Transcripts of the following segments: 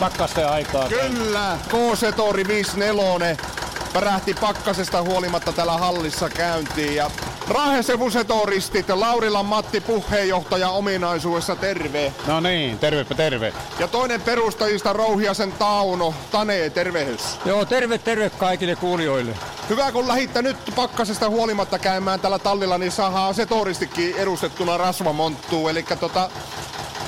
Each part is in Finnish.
pakkasten aikaa. Kyllä, K-Setori 54 pärähti pakkasesta huolimatta täällä hallissa käyntiin. Ja Raahesevusetoristit, Laurilan Matti puheenjohtaja ominaisuudessa, terve. No niin, tervepä terve. Ja toinen perustajista Rouhiasen Tauno, Tane, tervehys. Joo, terve terve kaikille kuulijoille. Hyvä kun lähitte nyt pakkasesta huolimatta käymään tällä tallilla, niin saadaan setoristikin edustettuna rasvamonttuu. Eli tota,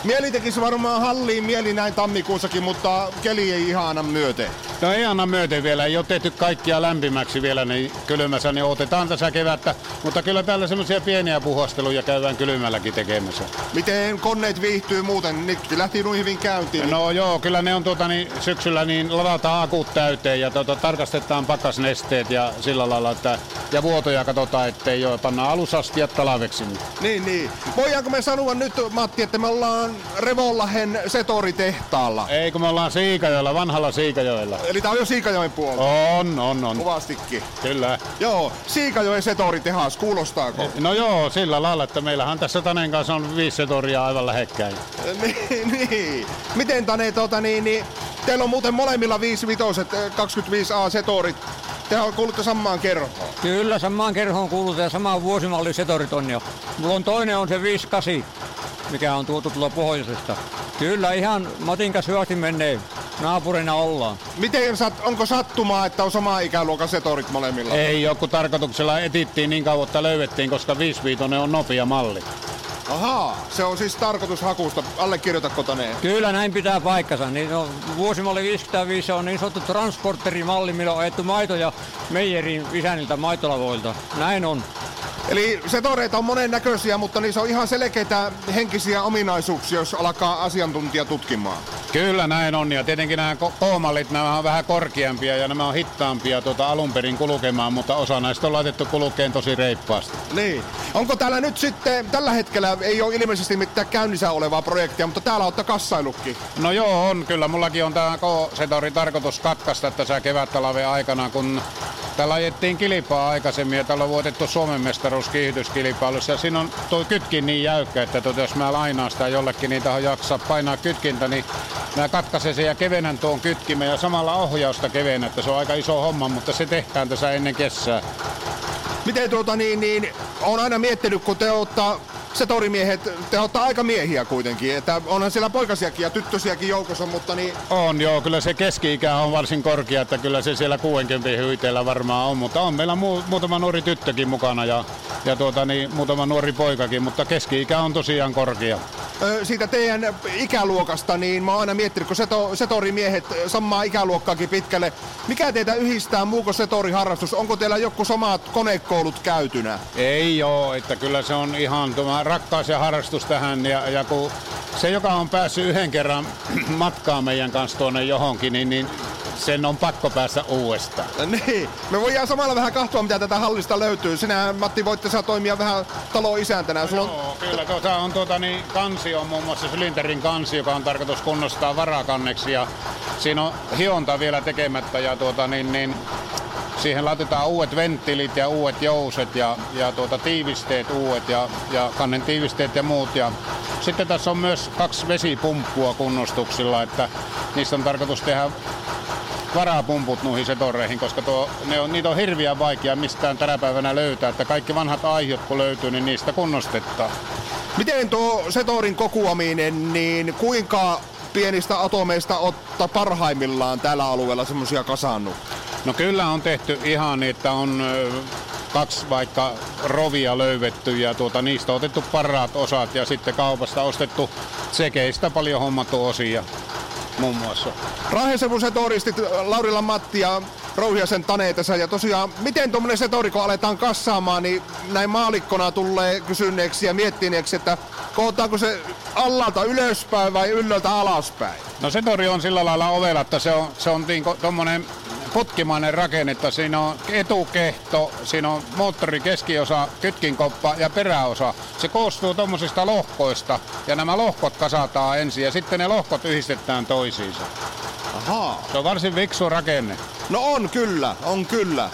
Mieli tekisi varmaan halliin mieli näin tammikuussakin, mutta keli ei ihan anna myöten. No ei anna myöten vielä, ei ole tehty kaikkia lämpimäksi vielä niin kylmässä, niin otetaan tässä kevättä. Mutta kyllä täällä semmoisia pieniä puhasteluja käydään kylmälläkin tekemässä. Miten koneet viihtyy muuten? Nyt lähti noin hyvin käyntiin. No joo, kyllä ne on tuota, niin, syksyllä niin ladataan akut täyteen ja tuota, tarkastetaan pakkasnesteet ja sillä lailla, että ja vuotoja katsotaan, ettei ole panna alusastiat talveksi. Niin, niin. Voidaanko me sanoa nyt, Matti, että me ollaan Revollahen Setoritehtaalla? Ei, kun me ollaan Siikajoella, vanhalla Siikajoella. Eli tää on jo Siikajoen puolta? On, on, on. Kuvastikin. Kyllä. Joo, Siikajoen Setoritehas, kuulostaako? No joo, sillä lailla, että meillähän tässä Tanen kanssa on viisi Setoria aivan lähekkäin. niin, niin. Miten Tane, tota, niin, niin, teillä on muuten molemmilla 5 vitoset, 25A Setorit te kuulutte samaan kerhoon? Kyllä, samaan kerhoon kuulutaan ja samaan vuosimalli setorit on jo. Mulla on toinen on se 58, mikä on tuotu tuolla pohjoisesta. Kyllä, ihan Matin kanssa hyvästi menee. Naapurina ollaan. Miten onko sattumaa, että on sama ikäluokan setorit molemmilla? Ei, joku tarkoituksella etittiin niin kauan, että löydettiin, koska 55 on nopea malli. Ahaa, se on siis tarkoitushakusta. Allekirjoitatko täneen? Kyllä näin pitää paikkansa. Niin no, vuosimalli 55 on niin sanottu transporterimalli, millä on ajettu maitoja meijerin isänniltä maitolavoilta. Näin on. Eli setoreita on monen näköisiä, mutta niissä on ihan selkeitä henkisiä ominaisuuksia, jos alkaa asiantuntija tutkimaan. Kyllä näin on, ja tietenkin nämä K-mallit, nämä on vähän korkeampia ja nämä on hittaampia tuota alun perin kulkemaan, mutta osa näistä on laitettu kulkeen tosi reippaasti. Niin. Onko täällä nyt sitten, tällä hetkellä ei ole ilmeisesti mitään käynnissä olevaa projektia, mutta täällä olette kassailukki? No joo, on kyllä. Mullakin on tämä K-setori tarkoitus katkaista tässä kevättalven aikana, kun Täällä ajettiin kilpaa aikaisemmin ja täällä on voitettu Suomen mestaruus kiihdyskilpailussa. Ja siinä on tuo kytkin niin jäykkä, että tuota, jos mä lainaan sitä jollekin, niin tähän jaksaa painaa kytkintä, niin mä katkaisen sen ja kevennän tuon kytkimen ja samalla ohjausta kevennän, että se on aika iso homma, mutta se tehdään tässä ennen kesää. Miten tuota niin, niin on aina miettinyt, kun te ottaa se torimiehet, te ottaa aika miehiä kuitenkin, että onhan siellä poikasiakin ja tyttösiäkin joukossa, mutta niin... On joo, kyllä se keski-ikä on varsin korkea, että kyllä se siellä 60 hyiteellä varmaan on, mutta on meillä mu- muutama nuori tyttökin mukana ja, ja tuota, niin, muutama nuori poikakin, mutta keski-ikä on tosiaan korkea. Siitä teidän ikäluokasta, niin mä oon aina miettinyt, kun seto, setorimiehet samaa ikäluokkaakin pitkälle, mikä teitä yhdistää muuko setoriharrastus? Onko teillä joku samat konekoulut käytynä? Ei joo, että kyllä se on ihan tuoma rakkaus ja harrastus tähän. Ja, ja kun se, joka on päässyt yhden kerran matkaan meidän kanssa tuonne johonkin, niin, niin sen on pakko päästä uudestaan. Niin, me voidaan samalla vähän katsoa, mitä tätä hallista löytyy. Sinä, Matti, voitte saa toimia vähän talo isäntänä. No, on... Joo, kyllä. Tuota on tuota, niin, kansi on muun muassa sylinterin kansi, joka on tarkoitus kunnostaa varakanneksi. Ja siinä on hionta vielä tekemättä ja tuota, niin, niin, siihen laitetaan uudet venttiilit ja uudet jouset ja, ja tuota, tiivisteet uudet ja, ja kannen tiivisteet ja muut. Ja sitten tässä on myös kaksi vesipumppua kunnostuksilla, että niistä on tarkoitus tehdä varapumput noihin setoreihin, koska tuo, ne on, niitä on hirviän vaikea mistään tänä päivänä löytää, että kaikki vanhat aihiot kun löytyy, niin niistä kunnostetaan. Miten tuo setorin kokuaminen, niin kuinka pienistä atomeista ottaa parhaimmillaan tällä alueella semmoisia kasannut? No kyllä on tehty ihan, että on kaksi vaikka rovia löydetty ja tuota, niistä on otettu parhaat osat ja sitten kaupasta ostettu sekeistä paljon hommattu osia muun muassa. Rahesevun setoristit Laurila Matti ja Rouhiasen Tane tässä. Ja tosiaan, miten tuommoinen setori, kun aletaan kassaamaan, niin näin maalikkona tulee kysyneeksi ja miettineeksi, että kootaanko se allalta ylöspäin vai ylhäältä alaspäin? No setori on sillä lailla ovella, että se on, se on niin, tuommoinen putkimainen rakennetta. Siinä on etukehto, siinä on moottori keskiosa, kytkinkoppa ja peräosa. Se koostuu tuommoisista lohkoista ja nämä lohkot kasataan ensin ja sitten ne lohkot yhdistetään toisiinsa. Ahaa. Se on varsin viksu rakenne. No on kyllä, on kyllä.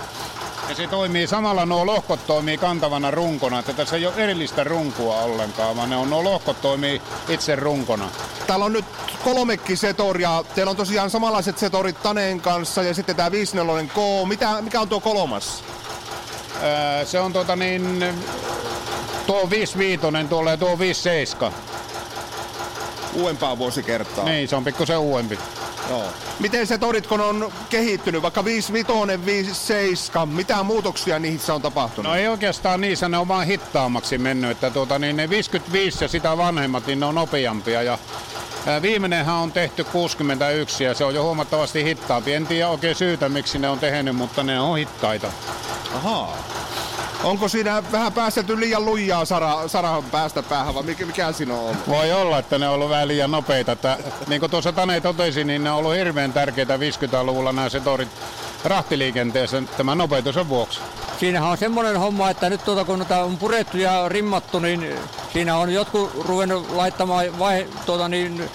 Ja se toimii samalla, nuo lohkot toimii kantavana runkona, että tässä ei ole erillistä runkua ollenkaan, vaan ne on, nuo lohkot toimii itse runkona. Täällä on nyt kolmekin setoria. Teillä on tosiaan samanlaiset setorit Taneen kanssa ja sitten tämä 54 K. Mitä, mikä on tuo kolmas? Ää, se on tota niin, tuo 55 tuolle tuo 57. Uudempaa vuosikertaa. Niin, se on pikkusen uudempi. Joo. Miten se torit, kun on kehittynyt, vaikka 55, 57, mitä muutoksia niissä on tapahtunut? No ei oikeastaan niissä, ne on vaan hittaammaksi mennyt, että tuota, niin ne 55 ja sitä vanhemmat, niin ne on nopeampia ja Viimeinenhän on tehty 61 ja se on jo huomattavasti hittaampi. En tiedä oikein syytä, miksi ne on tehnyt, mutta ne on hittaita. Ahaa. Onko siinä vähän päästetty liian lujaa Sara, Sarahan päästä päähän vai mikä, mikä siinä on ollut? Voi olla, että ne on ollut vähän liian nopeita. Että, niin kuin tuossa Tane totesi, niin ne on ollut hirveän tärkeitä 50-luvulla nämä setorit rahtiliikenteessä tämän nopeutuksen vuoksi. Siinähän on semmoinen homma, että nyt tuota, kun noita on purettu ja rimmattu, niin siinä on jotkut ruvennut laittamaan vai, tuota, niin,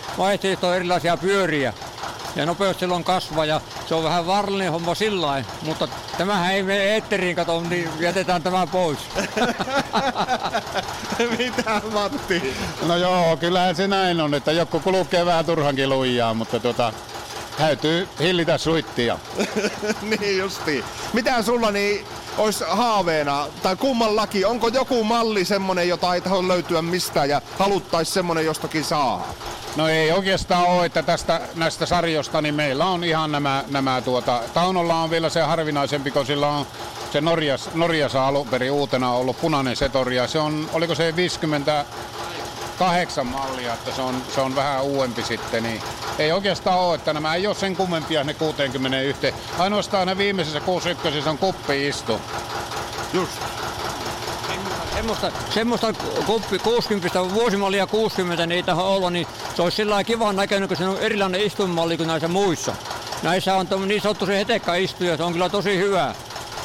erilaisia pyöriä. Ja nopeus silloin kasvaa ja se on vähän vaarallinen homma sillä lailla, mutta tämähän ei mene eetteriin, kato, niin jätetään tämä pois. Mitä Matti? No joo, kyllähän se näin on, että joku kulkee vähän turhankin lujaa, mutta tota, täytyy hillitä suittia. niin justi. Mitä sulla niin olisi haaveena, tai kummallakin, onko joku malli semmonen, jota ei tahdo löytyä mistään ja haluttais semmonen jostakin saa? No ei oikeastaan ole, että tästä näistä sarjoista niin meillä on ihan nämä, nämä tuota, Taunolla on vielä se harvinaisempi, kun sillä on se Norjas, Norjassa alun perin uutena ollut punainen setori ja se on, oliko se 50 kahdeksan mallia, että se on, se on vähän uudempi sitten, niin ei oikeastaan ole, että nämä ei ole sen kummempia ne 61. Ainoastaan ne viimeisessä 61 on kuppi istu. Just. Semmoista, semmoista kuppi 60, vuosimallia 60 niitä on ollut, niin se olisi sillä kivan näköinen, kun se on erilainen istumalli kuin näissä muissa. Näissä on tommo- niin sanottu se hetekka istuja, se on kyllä tosi hyvä.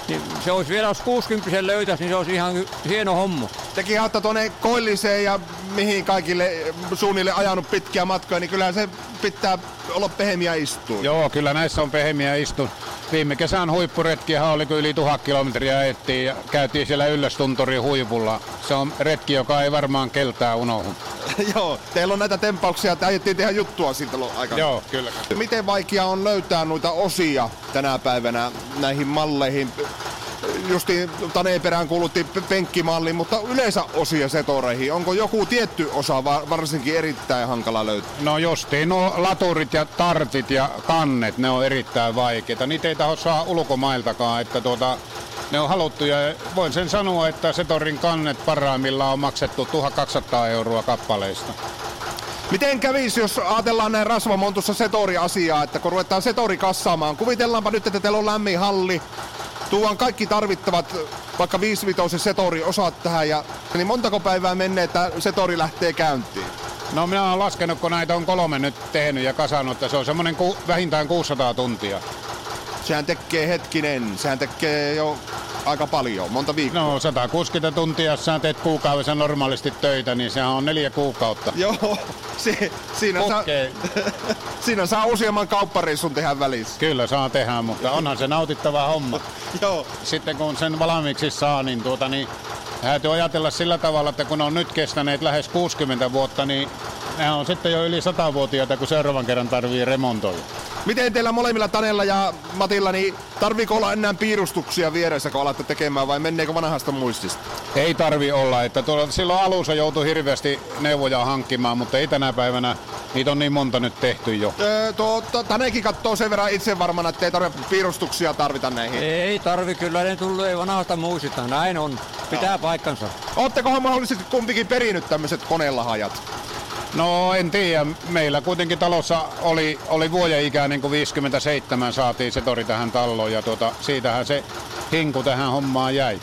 Niin se olisi vielä, jos 60 löytäisi, niin se olisi ihan hieno homma. Tekin olette tuonne Koilliseen ja mihin kaikille suunnille ajanut pitkiä matkoja, niin kyllähän se pitää olla pehmiä istua. Joo, kyllä näissä on pehmiä istu. Viime kesän huippuretkiähän oli, yli tuhat kilometriä ajettiin ja käytiin siellä Yllästunturin huipulla. Se on retki, joka ei varmaan keltää unohdu. Joo, teillä on näitä tempauksia, että ajettiin tehdä juttua siitä aikana. Joo, kyllä. Miten vaikea on löytää noita osia tänä päivänä näihin malleihin? Justi Taneen perään kuulutti penkkimalli, mutta yleensä osia setoreihin. Onko joku tietty osa va- varsinkin erittäin hankala löytää? No justiin nuo laturit ja tartit ja kannet, ne on erittäin vaikeita. Niitä ei taho saa ulkomailtakaan, että tuota, ne on haluttu ja voin sen sanoa, että Setorin kannet parhaimmillaan on maksettu 1200 euroa kappaleista. Miten kävisi, jos ajatellaan näin rasvamontussa setori-asiaa, että kun ruvetaan setori kassaamaan, kuvitellaanpa nyt, että teillä on lämmin halli, tuodaan kaikki tarvittavat, vaikka 55 setori osat tähän, ja, niin montako päivää menee, että setori lähtee käyntiin? No minä olen laskenut, kun näitä on kolme nyt tehnyt ja kasannut, että se on semmoinen ku, vähintään 600 tuntia. Sehän tekee hetkinen, sehän tekee jo aika paljon, monta viikkoa. No 160 tuntia, jos sä teet kuukaudessa normaalisti töitä, niin sehän on neljä kuukautta. Joo, si, siinä, saa, Okei, siinä saa useamman kauppareissun tehdä välissä. kyllä saa tehdä, mutta onhan se nautittava homma. Joo, Sitten kun sen valmiiksi saa, niin, tuota, niin täytyy ajatella sillä tavalla, että kun on nyt kestäneet lähes 60 vuotta, niin ne on sitten jo yli 100-vuotiaita, kun seuraavan kerran tarvii remontoida. Miten teillä molemmilla Tanella ja Matilla, niin tarviiko olla enää piirustuksia vieressä, kun alatte tekemään vai menneekö vanhasta muistista? Ei tarvi olla, että tuolla, silloin alussa joutui hirveästi neuvoja hankkimaan, mutta ei tänä päivänä niitä on niin monta nyt tehty jo. Öö, tuo, ta- Tanekin katsoo sen verran itse varmana, että ei tarvitse piirustuksia tarvita näihin. Ei tarvi, kyllä ne tulee vanhasta muistista, näin on. Pitää paikkansa. Oottekohan mahdollisesti kumpikin perinyt tämmöiset koneellahajat? No en tiedä, meillä kuitenkin talossa oli, oli vuoden ikäinen, kun 57 saatiin se tori tähän talloon ja tuota, siitähän se hinku tähän hommaan jäi.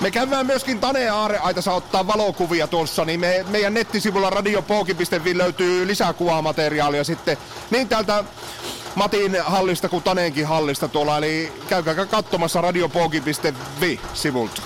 Me käydään myöskin Tane Aareaitassa ottaa valokuvia tuossa, niin me, meidän nettisivulla radiopooki.fi löytyy lisää kuvamateriaalia sitten niin täältä Matin hallista kuin Taneenkin hallista tuolla, eli käykää katsomassa radiopooki.fi sivulta.